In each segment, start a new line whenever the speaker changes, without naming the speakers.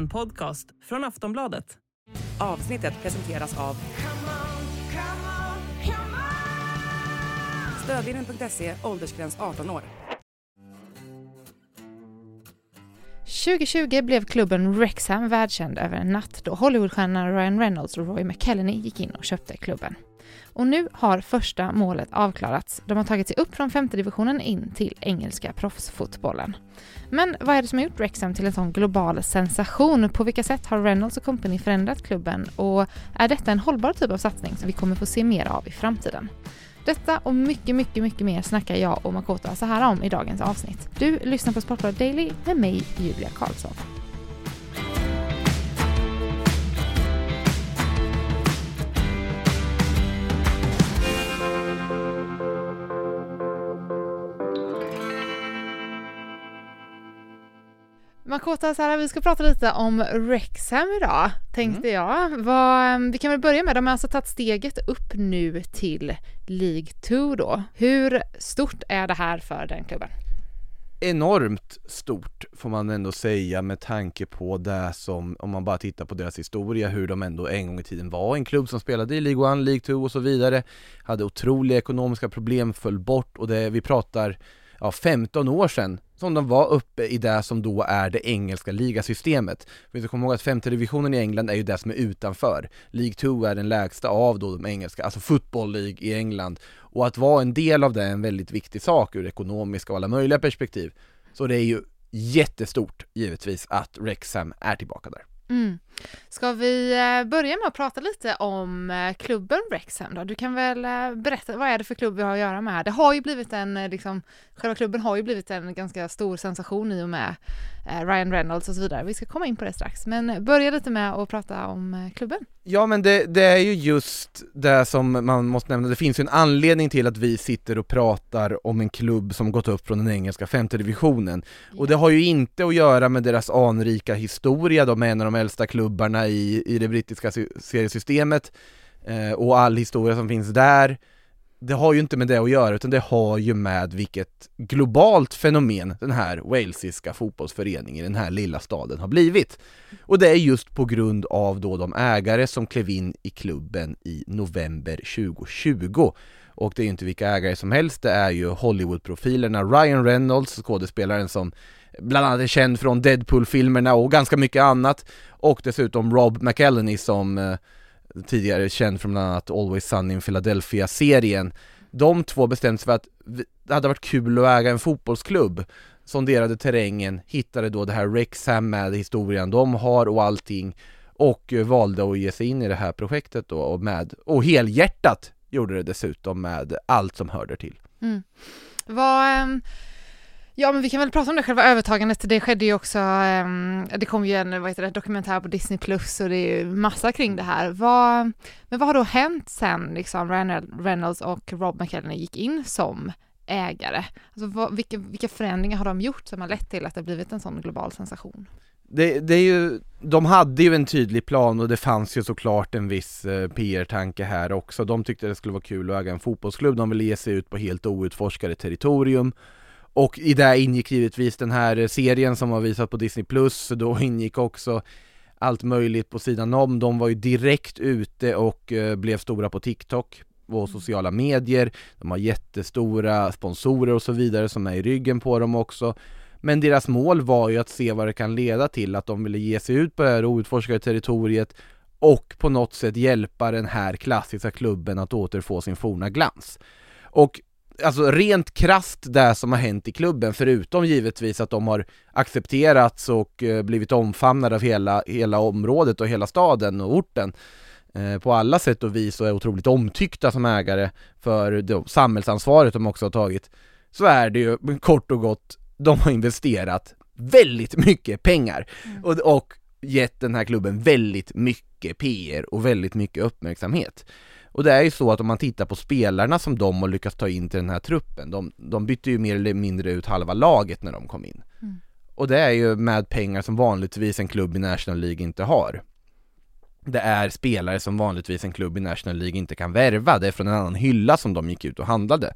En podcast från Aftonbladet.
Avsnittet presenteras av Stödlinjen.se, åldersgräns 18 år.
2020 blev klubben Rexham världskänd över en natt då Hollywoodstjärnorna Ryan Reynolds och Roy McKelleny gick in och köpte klubben. Och nu har första målet avklarats. De har tagit sig upp från femte divisionen in till engelska proffsfotbollen. Men vad är det som har gjort Wrexham till en sån global sensation? På vilka sätt har Reynolds och company förändrat klubben? Och är detta en hållbar typ av satsning som vi kommer få se mer av i framtiden? Detta och mycket, mycket, mycket mer snackar jag och Makota Sahara om i dagens avsnitt. Du lyssnar på Sportbladet Daily med mig, Julia Karlsson. Makota Sara, vi ska prata lite om Rexham idag, tänkte mm. jag. Vad, vi kan väl börja med, de har alltså tagit steget upp nu till League 2 då. Hur stort är det här för den klubben?
Enormt stort får man ändå säga med tanke på det som, om man bara tittar på deras historia, hur de ändå en gång i tiden var en klubb som spelade i League 1, League 2 och så vidare. Hade otroliga ekonomiska problem, föll bort och det, vi pratar ja, 15 år sedan som de var uppe i det som då är det engelska ligasystemet. Vi ska komma ihåg att femte divisionen i England är ju det som är utanför. League 2 är den lägsta av då de engelska, alltså football League i England. Och att vara en del av det är en väldigt viktig sak ur ekonomiska och alla möjliga perspektiv. Så det är ju jättestort givetvis att Rexham är tillbaka där.
Mm. Ska vi eh, börja med att prata lite om eh, klubben Wrexham då? Du kan väl eh, berätta, vad är det för klubb vi har att göra med här? Det har ju blivit en, liksom, själva klubben har ju blivit en ganska stor sensation i och med Ryan Reynolds och så vidare. Vi ska komma in på det strax, men börja lite med att prata om klubben.
Ja men det, det är ju just det som man måste nämna, det finns ju en anledning till att vi sitter och pratar om en klubb som gått upp från den engelska femte divisionen. Och det har ju inte att göra med deras anrika historia, de är en av de äldsta klubbarna i, i det brittiska seriesystemet eh, och all historia som finns där det har ju inte med det att göra utan det har ju med vilket globalt fenomen den här walesiska fotbollsföreningen i den här lilla staden har blivit. Och det är just på grund av då de ägare som klev in i klubben i november 2020. Och det är ju inte vilka ägare som helst, det är ju Hollywoodprofilerna Ryan Reynolds, skådespelaren som bland annat är känd från Deadpool-filmerna och ganska mycket annat och dessutom Rob McElhenney som eh, tidigare känd från bland annat Always Sunny in Philadelphia-serien De två bestämde sig för att det hade varit kul att äga en fotbollsklubb Sonderade terrängen, hittade då det här Rexham med historien de har och allting och eh, valde att ge sig in i det här projektet då och med, och helhjärtat gjorde det dessutom med allt som hörde till.
Mm. Vad, um Ja men vi kan väl prata om det själva övertagandet, det skedde ju också, ehm, det kom ju en vad heter det, dokumentär på Disney plus och det är ju massa kring det här. Vad, men vad har då hänt sen liksom Reynolds och Rob McKellen gick in som ägare? Alltså vad, vilka, vilka förändringar har de gjort som har lett till att det blivit en sån global sensation?
Det, det, är ju, de hade ju en tydlig plan och det fanns ju såklart en viss eh, PR-tanke här också. De tyckte det skulle vara kul att äga en fotbollsklubb, de ville ge sig ut på helt outforskade territorium och i det ingick givetvis den här serien som var visat på Disney Plus, då ingick också allt möjligt på sidan om. De var ju direkt ute och eh, blev stora på TikTok och sociala medier. De har jättestora sponsorer och så vidare som är i ryggen på dem också. Men deras mål var ju att se vad det kan leda till, att de ville ge sig ut på det här outforskade territoriet och på något sätt hjälpa den här klassiska klubben att återfå sin forna glans. Och alltså rent krast det som har hänt i klubben, förutom givetvis att de har accepterats och eh, blivit omfamnade av hela, hela området och hela staden och orten eh, på alla sätt och vis och är otroligt omtyckta som ägare för det samhällsansvaret de också har tagit, så är det ju kort och gott, de har investerat väldigt mycket pengar mm. och, och gett den här klubben väldigt mycket PR och väldigt mycket uppmärksamhet. Och det är ju så att om man tittar på spelarna som de har lyckats ta in till den här truppen, de, de bytte ju mer eller mindre ut halva laget när de kom in. Mm. Och det är ju med pengar som vanligtvis en klubb i National League inte har. Det är spelare som vanligtvis en klubb i National League inte kan värva, det är från en annan hylla som de gick ut och handlade.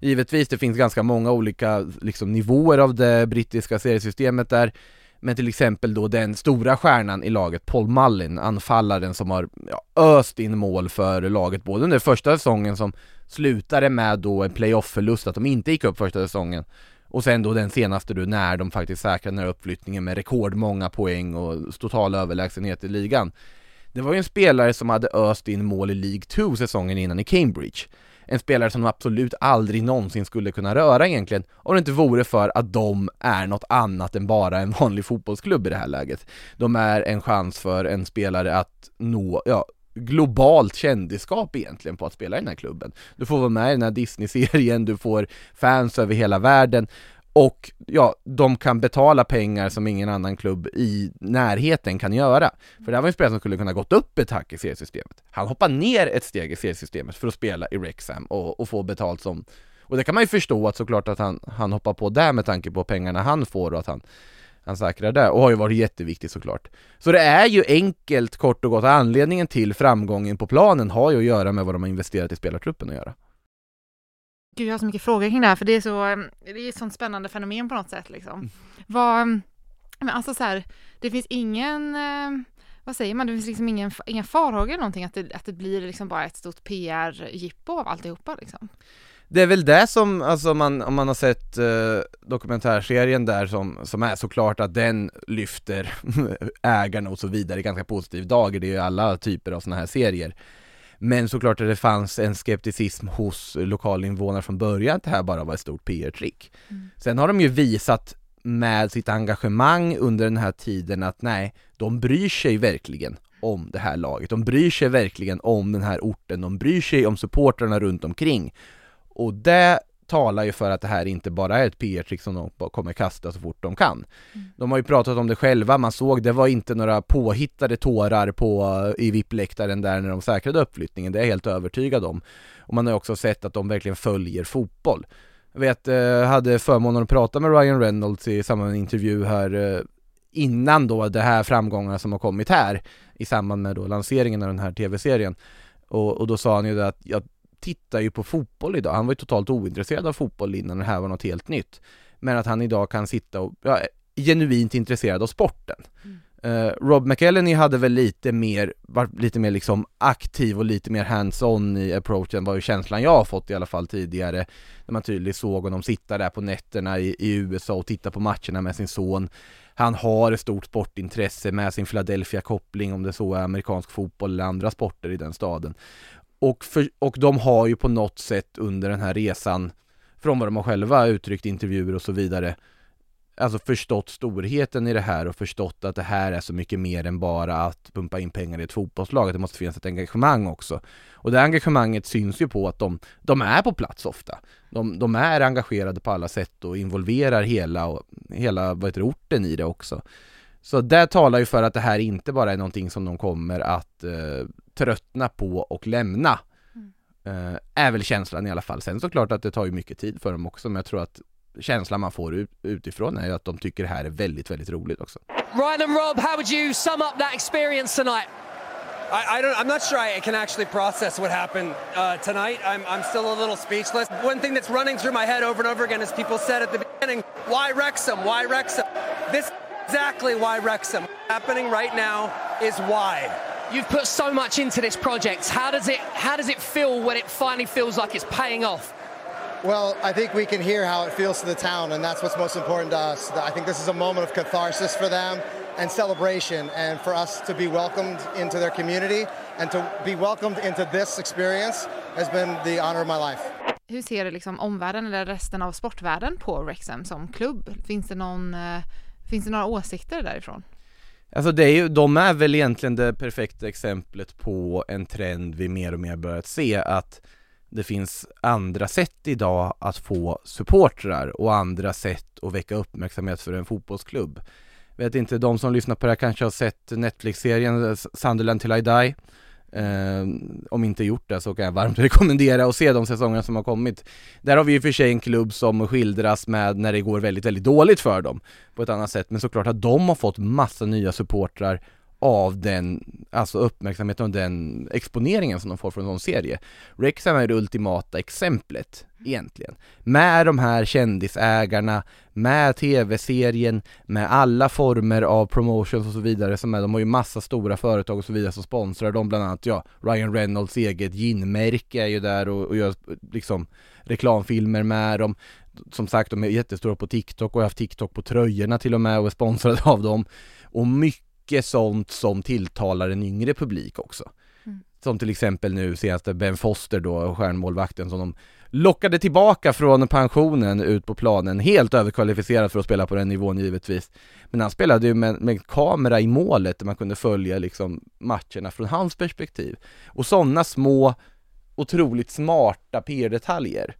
Givetvis, det finns ganska många olika liksom, nivåer av det brittiska seriesystemet där men till exempel då den stora stjärnan i laget, Paul Mullin, anfallaren som har ja, öst in mål för laget både under första säsongen som slutade med då en playoff-förlust, att de inte gick upp första säsongen och sen då den senaste du när de faktiskt säkrade den här uppflyttningen med rekordmånga poäng och total överlägsenhet i ligan. Det var ju en spelare som hade öst in mål i League 2 säsongen innan i Cambridge. En spelare som de absolut aldrig någonsin skulle kunna röra egentligen, om det inte vore för att de är något annat än bara en vanlig fotbollsklubb i det här läget. De är en chans för en spelare att nå, ja, globalt kändisskap egentligen på att spela i den här klubben. Du får vara med i den här Disney-serien, du får fans över hela världen och ja, de kan betala pengar som ingen annan klubb i närheten kan göra. För det här var en spelare som skulle kunna gått upp ett hack i seriesystemet. Han hoppar ner ett steg i seriesystemet för att spela i Rexham och, och få betalt som och det kan man ju förstå att såklart att han, han hoppar på där med tanke på pengarna han får och att han han säkrar det och har ju varit jätteviktig såklart. Så det är ju enkelt, kort och gott, anledningen till framgången på planen har ju att göra med vad de har investerat i spelartruppen att göra.
Gud, jag har så mycket frågor kring det här, för det är så, det är ett sånt spännande fenomen på något sätt liksom. Mm. Vad, men alltså så här, det finns ingen, eh, vad säger man, det finns liksom ingen, inga farhågor eller någonting att det, att det blir liksom bara ett stort PR-jippo av alltihopa liksom?
Det är väl det som, alltså man, om man har sett eh, dokumentärserien där som, som är såklart att den lyfter ägarna och så vidare i ganska positiv dager, det är ju alla typer av sådana här serier. Men såklart att det fanns en skepticism hos lokalinvånare från början att det här bara var ett stort PR-trick. Mm. Sen har de ju visat med sitt engagemang under den här tiden att nej, de bryr sig verkligen om det här laget. De bryr sig verkligen om den här orten, de bryr sig om supportrarna runt omkring. Och det talar ju för att det här inte bara är ett PR-trick som de kommer kasta så fort de kan. Mm. De har ju pratat om det själva, man såg det var inte några påhittade tårar på, i VIP-läktaren där när de säkrade uppflyttningen, det är jag helt övertygad om. Och man har också sett att de verkligen följer fotboll. Jag vet, eh, hade förmånen att prata med Ryan Reynolds i samband med en intervju här eh, innan då det här framgångarna som har kommit här i samband med då lanseringen av den här tv-serien. Och, och, då sa han ju att jag tittar ju på fotboll idag. Han var ju totalt ointresserad av fotboll innan det här var något helt nytt. Men att han idag kan sitta och, ja, genuint intresserad av sporten. Mm. Uh, Rob McElhenney hade väl lite mer, var lite mer liksom aktiv och lite mer hands-on i approachen var ju känslan jag har fått i alla fall tidigare. När man tydligt såg honom sitta där på nätterna i, i USA och titta på matcherna med sin son. Han har ett stort sportintresse med sin Philadelphia-koppling om det så är amerikansk fotboll eller andra sporter i den staden. Och, för, och de har ju på något sätt under den här resan, från vad de har själva uttryckt intervjuer och så vidare, alltså förstått storheten i det här och förstått att det här är så mycket mer än bara att pumpa in pengar i ett fotbollslag, att det måste finnas ett engagemang också. Och det engagemanget syns ju på att de, de är på plats ofta. De, de är engagerade på alla sätt och involverar hela, hela vad heter, orten i det också. Så det talar ju för att det här inte bara är någonting som de kommer att eh, tröttna på och lämna. Mm. Eh, är väl känslan i alla fall. Sen såklart att det tar ju mycket tid för dem också, men jag tror att känslan man får ut, utifrån är att de tycker det här är väldigt, väldigt roligt också.
Ryan and Rob, how would you sum up that experience tonight?
I, I don't, I'm not sure I can actually process what happened uh, tonight. I'm, I'm still a little speechless. One thing that's running through my head over and over again is people said at the beginning, why Wrexham? Why Wrexham? This is exactly why Wrexham. Happening right now is why.
You've put so much into this project. How does it how does it feel when it finally feels like it's paying off?
Well, I think we can hear how it feels to the town, and that's what's most important to us. I think this is a moment of catharsis for them and celebration, and for us to be welcomed into their community and to be welcomed into this experience has been the honor of my life.
Hur ser det liksom omvärlden eller resten av sportvärlden på Wrexham som klubb? Finns det, någon, eh, finns det några åsikter därifrån?
Alltså det är ju, de är väl egentligen det perfekta exemplet på en trend vi mer och mer börjat se att det finns andra sätt idag att få supportrar och andra sätt att väcka uppmärksamhet för en fotbollsklubb. Vet inte, de som lyssnar på det här kanske har sett Netflix-serien Sunderland till I Die Ehm, om inte gjort det så kan jag varmt rekommendera att se de säsongerna som har kommit. Där har vi i och för sig en klubb som skildras med när det går väldigt, väldigt dåligt för dem på ett annat sätt. Men såklart att de har fått massa nya supportrar av den, alltså uppmärksamheten och den exponeringen som de får från en sån serie. Wrexham är det ultimata exemplet egentligen. Med de här kändisägarna, med tv-serien, med alla former av promotions och så vidare som är, de har ju massa stora företag och så vidare som sponsrar dem, bland annat ja, Ryan Reynolds eget ginmärke är ju där och, och gör liksom reklamfilmer med dem. Som sagt, de är jättestora på TikTok och har haft TikTok på tröjorna till och med och är sponsrade av dem. Och mycket sånt som tilltalar en yngre publik också. Mm. Som till exempel nu senaste Ben Foster då, stjärnmålvakten som de lockade tillbaka från pensionen ut på planen, helt överkvalificerad för att spela på den nivån givetvis. Men han spelade ju med, med kamera i målet där man kunde följa liksom matcherna från hans perspektiv. Och sådana små, otroligt smarta PR-detaljer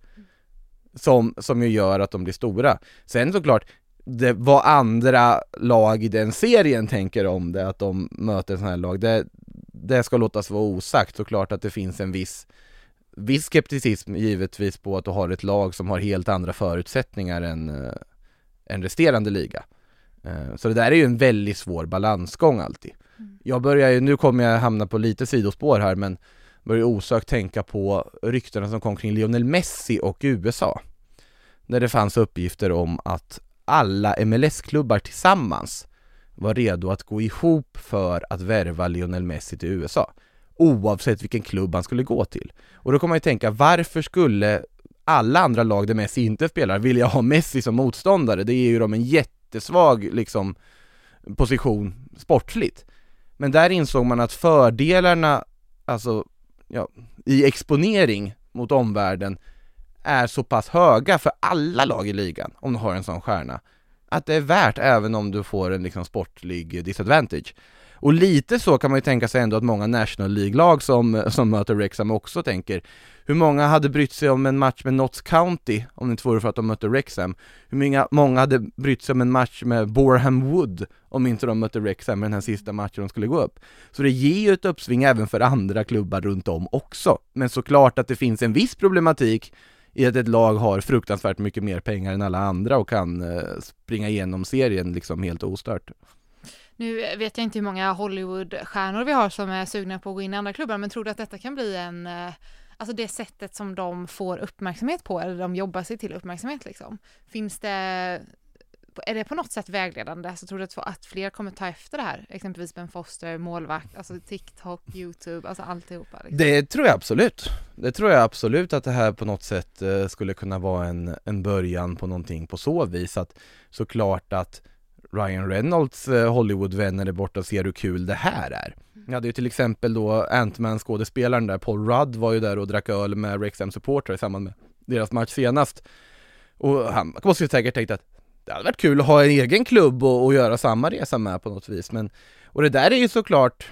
som, som ju gör att de blir stora. Sen såklart, det, vad andra lag i den serien tänker om det, att de möter sådana här lag, det, det ska låtas vara osagt. Såklart att det finns en viss viss skepticism givetvis på att du har ett lag som har helt andra förutsättningar än, äh, än resterande liga. Äh, så det där är ju en väldigt svår balansgång alltid. Mm. Jag börjar ju, nu kommer jag hamna på lite sidospår här men börjar osökt tänka på ryktena som kom kring Lionel Messi och USA. Där det fanns uppgifter om att alla MLS-klubbar tillsammans var redo att gå ihop för att värva Lionel Messi till USA oavsett vilken klubb han skulle gå till. Och då kommer man ju tänka, varför skulle alla andra lag där Messi inte spelar vilja ha Messi som motståndare? Det ger ju dem en jättesvag liksom position sportsligt. Men där insåg man att fördelarna, alltså ja, i exponering mot omvärlden är så pass höga för alla lag i ligan om du har en sån stjärna att det är värt även om du får en liksom sportlig disadvantage. Och lite så kan man ju tänka sig ändå att många National League-lag som, som möter Rexham också tänker. Hur många hade brytt sig om en match med Notts County om det inte vore för att de mötte Rexham? Hur många, många hade brytt sig om en match med Boreham Wood om inte de mötte Rexham i den här sista matchen de skulle gå upp? Så det ger ju ett uppsving även för andra klubbar runt om också. Men såklart att det finns en viss problematik i att ett lag har fruktansvärt mycket mer pengar än alla andra och kan eh, springa igenom serien liksom helt ostört.
Nu vet jag inte hur många Hollywoodstjärnor vi har som är sugna på att gå in i andra klubbar, men tror du att detta kan bli en, eh, alltså det sättet som de får uppmärksamhet på, eller de jobbar sig till uppmärksamhet liksom? Finns det, är det på något sätt vägledande? Så tror du att fler kommer ta efter det här? Exempelvis Ben Foster, målvakt, alltså TikTok, YouTube, alltså alltihopa?
Liksom. Det tror jag absolut. Det tror jag absolut att det här på något sätt eh, skulle kunna vara en, en början på någonting på så vis att såklart att Ryan Reynolds eh, Hollywoodvänner är borta och ser hur kul det här är. Jag hade ju till exempel då Ant-Man skådespelaren där, Paul Rudd var ju där och drack öl med Rexham supportrar i samband med deras match senast. Och han måste ju säkert tänkt att det hade varit kul att ha en egen klubb och, och göra samma resa med på något vis. Men, och det där är ju såklart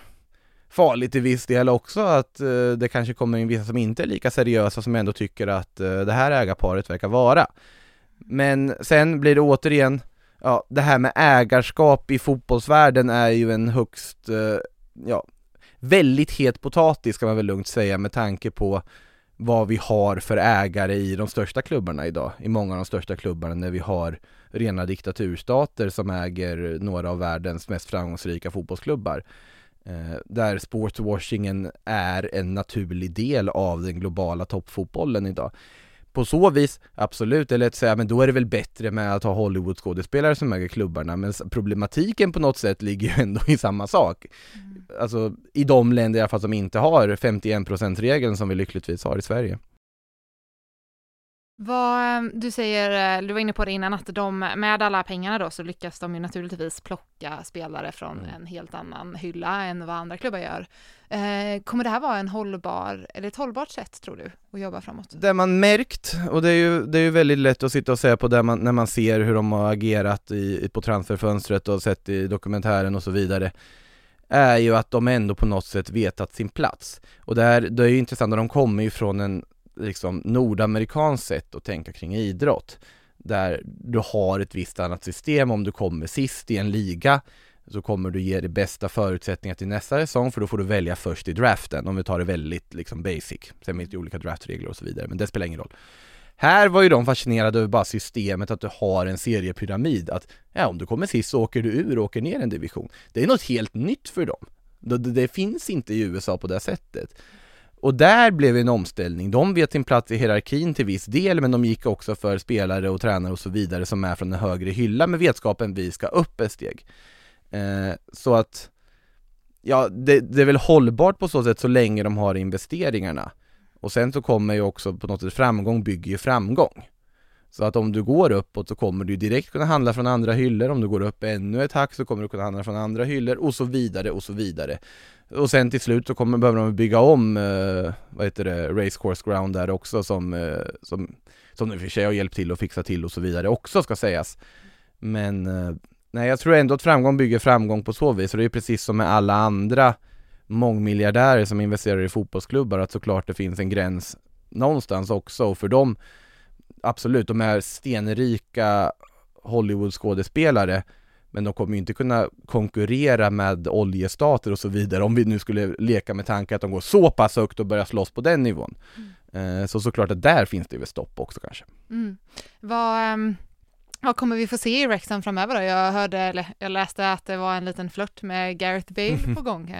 farligt i viss del också att eh, det kanske kommer in vissa som inte är lika seriösa som ändå tycker att eh, det här ägarparet verkar vara. Men sen blir det återigen ja, det här med ägarskap i fotbollsvärlden är ju en högst, eh, ja, väldigt het potatis kan man väl lugnt säga med tanke på vad vi har för ägare i de största klubbarna idag, i många av de största klubbarna när vi har rena diktaturstater som äger några av världens mest framgångsrika fotbollsklubbar. Eh, där sportswashingen är en naturlig del av den globala toppfotbollen idag på så vis, absolut, lätt att säga, men då är det väl bättre med att ha Hollywood-skådespelare som äger klubbarna, men problematiken på något sätt ligger ju ändå i samma sak. Mm. Alltså i de länder i alla fall som inte har 51%-regeln som vi lyckligtvis har i Sverige.
Vad, ehm, du säger, eh, du var inne på det innan, att de med alla pengarna då så lyckas de ju naturligtvis plocka spelare från mm. en helt annan hylla än vad andra klubbar gör. Eh, kommer det här vara en hållbar, eller ett hållbart sätt tror du, att jobba framåt?
Det man märkt, och det är ju, det är ju väldigt lätt att sitta och säga på det man, när man ser hur de har agerat i, på transferfönstret och sett i dokumentären och så vidare är ju att de ändå på något sätt vetat sin plats. Och det, här, det är ju intressant, de kommer ju från en liksom nordamerikanskt sätt att tänka kring idrott. Där du har ett visst annat system om du kommer sist i en liga så kommer du ge det bästa förutsättningar till nästa säsong för då får du välja först i draften om vi tar det väldigt liksom basic. Sen finns det olika draftregler och så vidare men det spelar ingen roll. Här var ju de fascinerade över bara systemet att du har en seriepyramid, att ja, om du kommer sist så åker du ur och åker ner en division. Det är något helt nytt för dem. Det, det finns inte i USA på det sättet. Och där blev det en omställning. De vet sin plats i hierarkin till viss del, men de gick också för spelare och tränare och så vidare som är från en högre hylla med vetskapen vi ska upp ett steg. Eh, så att, ja, det, det är väl hållbart på så sätt så länge de har investeringarna. Och sen så kommer ju också på något sätt framgång bygger ju framgång. Så att om du går uppåt så kommer du direkt kunna handla från andra hyllor, om du går upp ännu ett hack så kommer du kunna handla från andra hyllor och så vidare och så vidare. Och sen till slut så kommer, behöver de bygga om, eh, vad heter det, Racecourse Ground där också som, eh, som, som de i och för sig har hjälpt till att fixa till och så vidare också ska sägas. Men eh, nej, jag tror ändå att framgång bygger framgång på så vis och det är precis som med alla andra mångmiljardärer som investerar i fotbollsklubbar att såklart det finns en gräns någonstans också och för dem absolut, de är stenrika Hollywood-skådespelare men de kommer ju inte kunna konkurrera med oljestater och så vidare om vi nu skulle leka med tanken att de går så pass högt och börjar slåss på den nivån. Mm. Så såklart att där finns det väl stopp också kanske.
Mm. Vad, um, vad kommer vi få se i Wrexham framöver då? Jag hörde, eller jag läste att det var en liten flört med Gareth Bale på gång.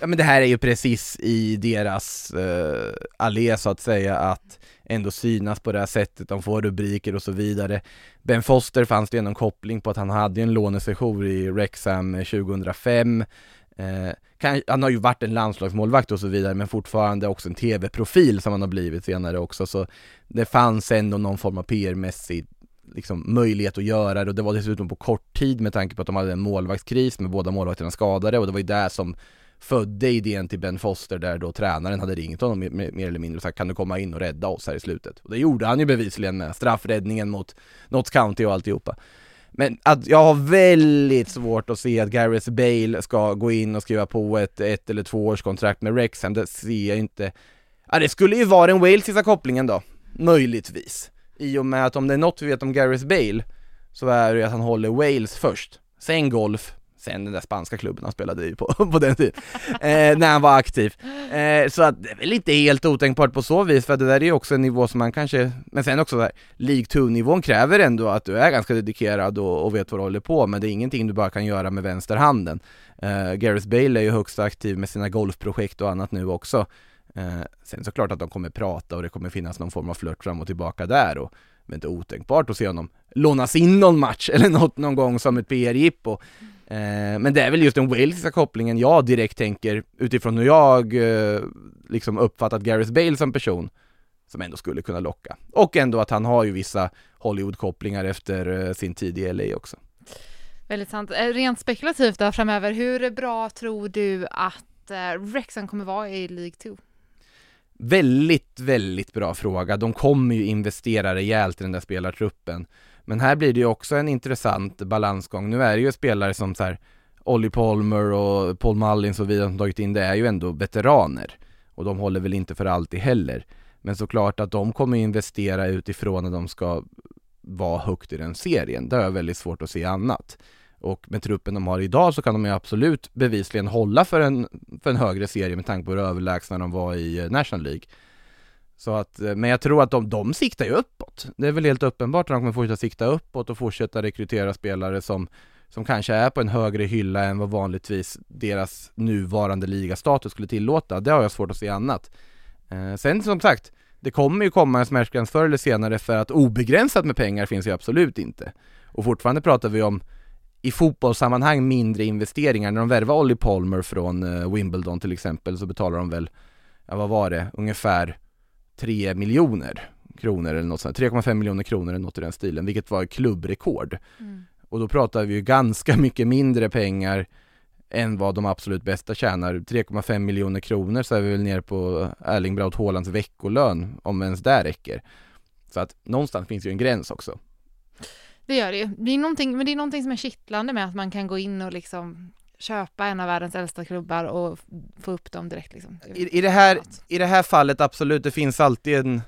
ja men det här är ju precis i deras uh, allé så att säga att ändå synas på det här sättet, de får rubriker och så vidare. Ben Foster fanns det en koppling på att han hade en lånesession i Wrexham 2005 eh, kan, han har ju varit en landslagsmålvakt och så vidare men fortfarande också en tv-profil som han har blivit senare också så det fanns ändå någon form av PR-mässig liksom, möjlighet att göra det och det var dessutom på kort tid med tanke på att de hade en målvaktskris med båda målvakterna skadade och det var ju det som födde idén till Ben Foster där då tränaren hade ringt honom mer eller mindre och sagt kan du komma in och rädda oss här i slutet? Och det gjorde han ju bevisligen med straffräddningen mot Notts County och alltihopa. Men att jag har väldigt svårt att se att Gareth Bale ska gå in och skriva på ett ett eller två års kontrakt med Rexham, det ser jag inte. Ja, det skulle ju vara den walesiska kopplingen då, möjligtvis. I och med att om det är något vi vet om Gareth Bale, så är det ju att han håller Wales först, sen golf, sen den där spanska klubben han spelade i på, på den tiden, eh, när han var aktiv. Eh, så att det är väl inte helt otänkbart på så vis, för det där är ju också en nivå som man kanske, men sen också där, League 2-nivån kräver ändå att du är ganska dedikerad och, och, vet vad du håller på med, det är ingenting du bara kan göra med vänsterhanden. Eh, Gareth Bale är ju högst aktiv med sina golfprojekt och annat nu också. Eh, sen såklart att de kommer prata och det kommer finnas någon form av flört fram och tillbaka där och men inte otänkbart att se honom lånas in någon match eller något någon gång som ett PR-jippo. Eh, men det är väl just den walesiska kopplingen jag direkt tänker utifrån hur jag eh, liksom uppfattat Gareth Bale som person som ändå skulle kunna locka. Och ändå att han har ju vissa Hollywood-kopplingar efter eh, sin tid i LA också.
Väldigt sant. Eh, rent spekulativt då framöver, hur bra tror du att eh, Wrexham kommer vara i League 2?
Väldigt, väldigt bra fråga. De kommer ju investera rejält i den där spelartruppen. Men här blir det ju också en intressant balansgång. Nu är det ju spelare som så här Ollie Palmer och Paul Mullins och vidare som tagit in, det är ju ändå veteraner. Och de håller väl inte för alltid heller. Men såklart att de kommer investera utifrån att de ska vara högt i den serien. Det har jag väldigt svårt att se annat. Och med truppen de har idag så kan de ju absolut bevisligen hålla för en, för en högre serie med tanke på hur överlägsna de var i eh, National League. Så att, eh, men jag tror att de, de siktar ju uppåt. Det är väl helt uppenbart att de kommer fortsätta sikta uppåt och fortsätta rekrytera spelare som, som kanske är på en högre hylla än vad vanligtvis deras nuvarande ligastatus skulle tillåta. Det har jag svårt att se annat. Eh, sen som sagt, det kommer ju komma en smärtgräns förr eller senare för att obegränsat med pengar finns ju absolut inte. Och fortfarande pratar vi om i fotbollssammanhang mindre investeringar. När de värvar Ollie Palmer från uh, Wimbledon till exempel så betalar de väl, ja vad var det, ungefär 3 miljoner kronor eller något sånt, 3,5 miljoner kronor eller något i den stilen, vilket var klubbrekord. Mm. Och då pratar vi ju ganska mycket mindre pengar än vad de absolut bästa tjänar. 3,5 miljoner kronor så är vi väl nere på Erling Braut Haalands veckolön, om ens det räcker. Så att någonstans finns ju en gräns också.
Det gör det ju. Det är någonting, men det är någonting som är kittlande med att man kan gå in och liksom köpa en av världens äldsta klubbar och få upp dem direkt liksom.
I, i, det, här, I det här fallet absolut, det finns alltid en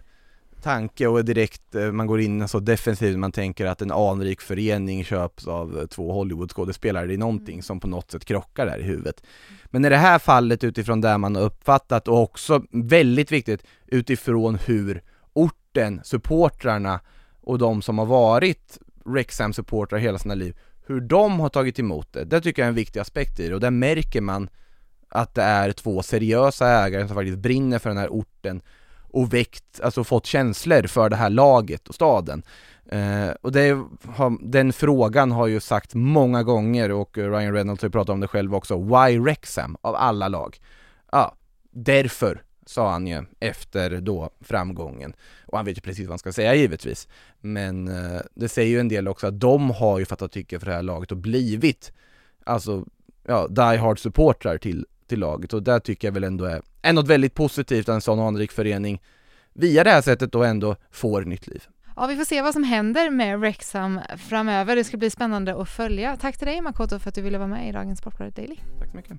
tanke och direkt eh, man går in så defensivt, man tänker att en anrik förening köps av två Hollywoodskådespelare, det är någonting mm. som på något sätt krockar där i huvudet. Men i det här fallet utifrån det man har uppfattat och också väldigt viktigt utifrån hur orten, supportrarna och de som har varit Rexham-supportrar hela sina liv, hur de har tagit emot det, det tycker jag är en viktig aspekt i det och där märker man att det är två seriösa ägare som faktiskt brinner för den här orten och väckt, alltså fått känslor för det här laget och staden. Eh, och det har, den frågan har ju sagt många gånger och Ryan Reynolds har ju pratat om det själv också, why Rexham? av alla lag? Ja, därför sa han ju efter då framgången. Och han vet ju precis vad han ska säga givetvis. Men eh, det säger ju en del också att de har ju fattat tycke för det här laget och blivit alltså, ja, die hard supportrar till, till laget och där tycker jag väl ändå är, är något väldigt positivt att en sån anrik förening via det här sättet då ändå får nytt liv.
Ja, vi får se vad som händer med Wrexham framöver. Det ska bli spännande att följa. Tack till dig Makoto för att du ville vara med i dagens Sportbladet Daily.
Tack så mycket.